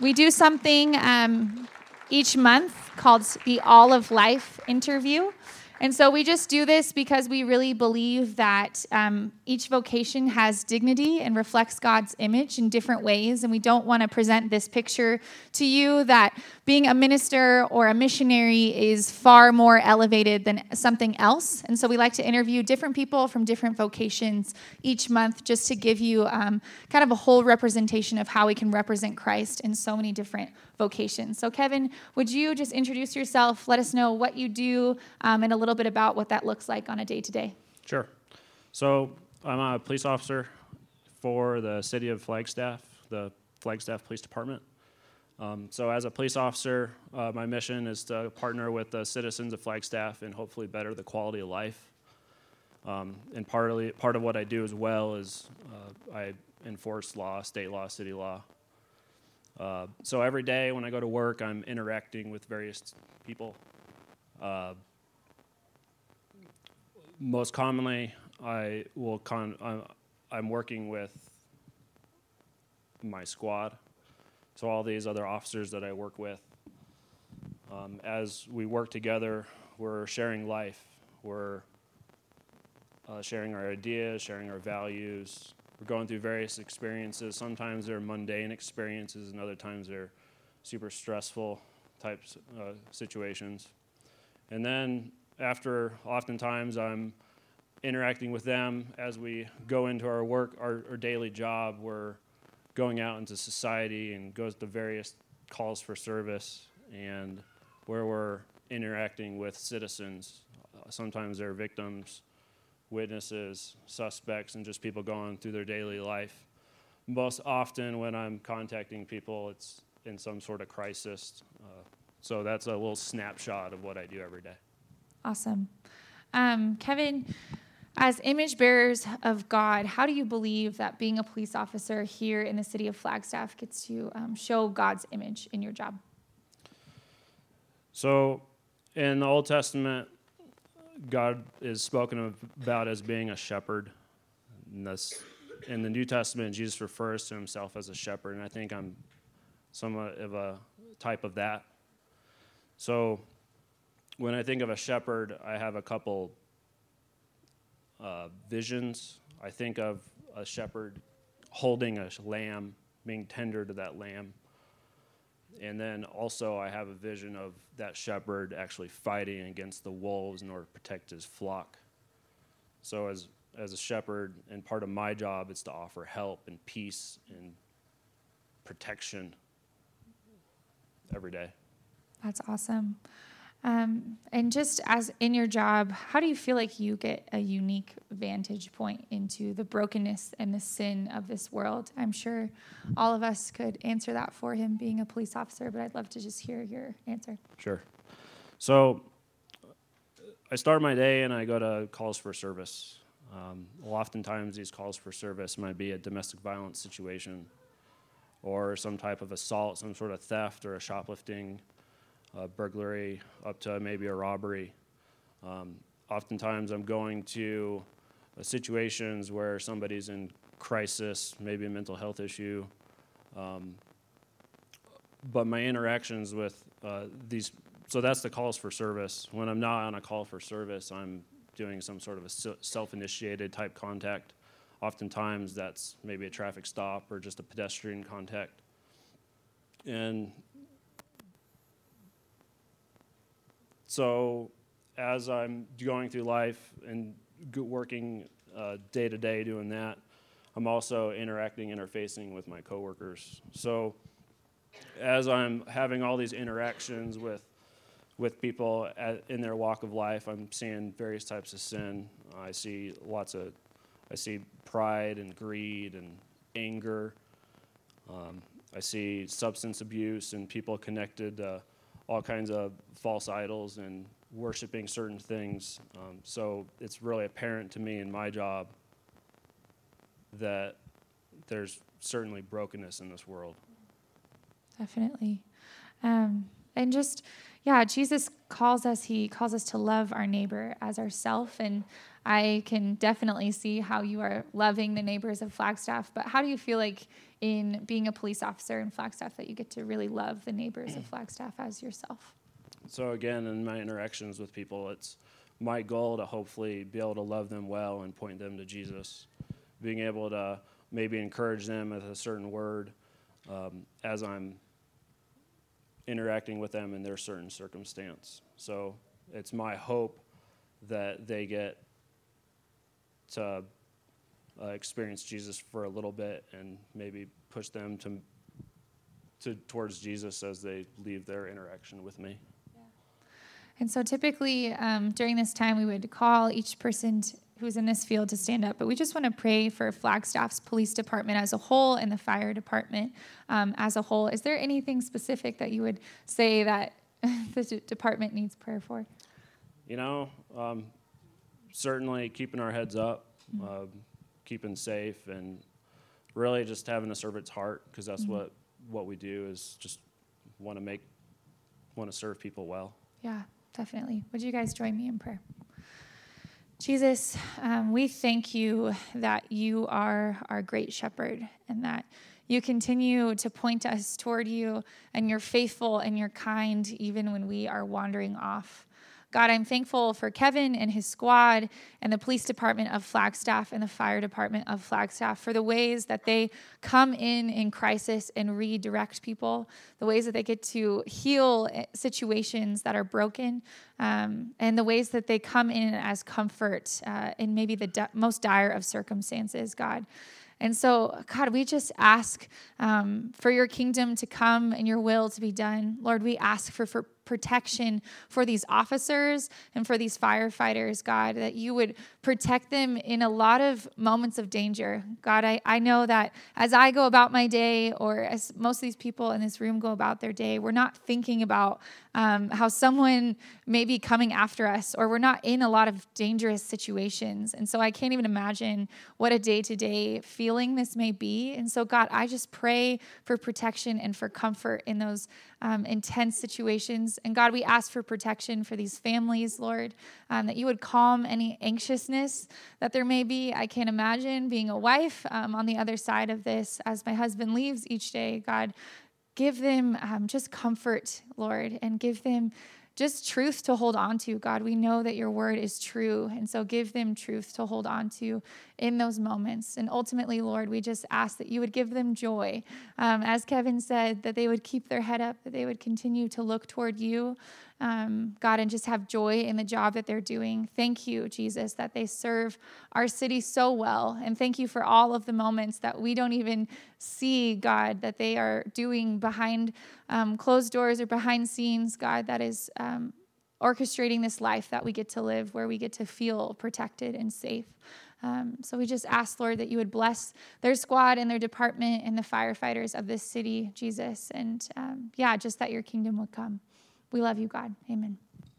we do something um, each month called the All of Life interview. And so we just do this because we really believe that um, each vocation has dignity and reflects God's image in different ways. And we don't want to present this picture to you that being a minister or a missionary is far more elevated than something else. And so we like to interview different people from different vocations each month just to give you um, kind of a whole representation of how we can represent Christ in so many different vocations. So, Kevin, would you just introduce yourself? Let us know what you do um, and a little bit about what that looks like on a day to day. Sure. So, I'm a police officer for the city of Flagstaff, the Flagstaff Police Department. Um, so, as a police officer, uh, my mission is to partner with the citizens of Flagstaff and hopefully better the quality of life. Um, and partly, part of what I do as well is uh, I enforce law, state law, city law. Uh, so every day when I go to work, I'm interacting with various people. Most commonly, I will con- I'm working with my squad, so all these other officers that I work with. Um, as we work together, we're sharing life. We're uh, sharing our ideas, sharing our values, we're going through various experiences. Sometimes they're mundane experiences, and other times they're super stressful types uh, situations. And then after, oftentimes I'm interacting with them as we go into our work, our, our daily job. We're going out into society and goes to various calls for service and where we're interacting with citizens. Sometimes they're victims witnesses, suspects, and just people going through their daily life. Most often, when I'm contacting people, it's in some sort of crisis. Uh, so that's a little snapshot of what I do every day. Awesome. Um, Kevin, as image bearers of God, how do you believe that being a police officer here in the city of Flagstaff gets to um, show God's image in your job? So, in the Old Testament, God is spoken about as being a shepherd. This, in the New Testament, Jesus refers to himself as a shepherd, and I think I'm somewhat of a type of that. So, when I think of a shepherd, I have a couple uh, visions. I think of a shepherd holding a lamb, being tender to that lamb. And then also, I have a vision of that shepherd actually fighting against the wolves in order to protect his flock. So, as, as a shepherd, and part of my job is to offer help and peace and protection every day. That's awesome. Um, and just as in your job, how do you feel like you get a unique vantage point into the brokenness and the sin of this world? I'm sure all of us could answer that for him being a police officer, but I'd love to just hear your answer. Sure. So I start my day and I go to calls for service. Um, oftentimes, these calls for service might be a domestic violence situation or some type of assault, some sort of theft or a shoplifting a burglary up to maybe a robbery. Um, oftentimes, I'm going to uh, situations where somebody's in crisis, maybe a mental health issue. Um, but my interactions with uh, these, so that's the calls for service. When I'm not on a call for service, I'm doing some sort of a self initiated type contact. Oftentimes, that's maybe a traffic stop or just a pedestrian contact. And So as I'm going through life and working uh, day to day doing that, I'm also interacting, interfacing with my coworkers. So as I'm having all these interactions with with people at, in their walk of life, I'm seeing various types of sin. I see lots of, I see pride and greed and anger. Um, I see substance abuse and people connected to all kinds of false idols and worshiping certain things. Um, so it's really apparent to me in my job that there's certainly brokenness in this world. Definitely. Um, and just, yeah, Jesus calls us, he calls us to love our neighbor as ourself. And I can definitely see how you are loving the neighbors of Flagstaff. But how do you feel like in being a police officer in Flagstaff that you get to really love the neighbors of Flagstaff as yourself? So again, in my interactions with people, it's my goal to hopefully be able to love them well and point them to Jesus. Being able to maybe encourage them with a certain word um, as I'm interacting with them in their certain circumstance. So it's my hope that they get to uh, experience Jesus for a little bit and maybe push them to, to towards Jesus as they leave their interaction with me. And so typically um, during this time, we would call each person who's in this field to stand up, but we just want to pray for Flagstaff's police department as a whole and the fire department um, as a whole. Is there anything specific that you would say that the department needs prayer for? You know, um, certainly keeping our heads up, uh, keeping safe, and really just having a servant's heart because that's what what we do is just want to make want to serve people well. Yeah, definitely. Would you guys join me in prayer? Jesus, um, we thank you that you are our great shepherd and that you continue to point us toward you and you're faithful and you're kind even when we are wandering off. God, I'm thankful for Kevin and his squad and the police department of Flagstaff and the fire department of Flagstaff for the ways that they come in in crisis and redirect people, the ways that they get to heal eh, situations that are broken, um, and the ways that they come in as comfort uh, in maybe the most dire of circumstances, God. And so, God, we just ask um, for your kingdom to come and your will to be done. Lord, we ask for, for protection for these officers and for these firefighters, God, that you would protect them in a lot of moments of danger. God, I, I know that as I go about my day, or as most of these people in this room go about their day, we're not thinking about um, how someone may be coming after us, or we're not in a lot of dangerous situations. And so I can't even imagine what a day to day feeling this may be. And so, God, I just pray for protection and for comfort in those um, intense situations. And God, we ask for protection for these families, Lord, um, that you would calm any anxiousness that there may be. I can't imagine being a wife um, on the other side of this as my husband leaves each day. God, give them um, just comfort, Lord, and give them just truth to hold on to. God, we know that your word is true. And so give them truth to hold on to in those moments. And ultimately, Lord, we just ask that you would give them joy. Um, as Kevin said, that they would keep their head up, that they would continue to look toward you, um, God, and just have joy in the job that they're doing. Thank you, Jesus, that they serve our city so well. And thank you for all of the moments that we don't even see, God, that they are doing behind um, closed doors or behind scenes, God, that is um, orchestrating this life that we get to live where we get to feel protected and safe. Um, so we just ask, Lord, that you would bless their squad and their department and the firefighters of this city, Jesus. And um, yeah, just that your kingdom would come. We love you, God. Amen.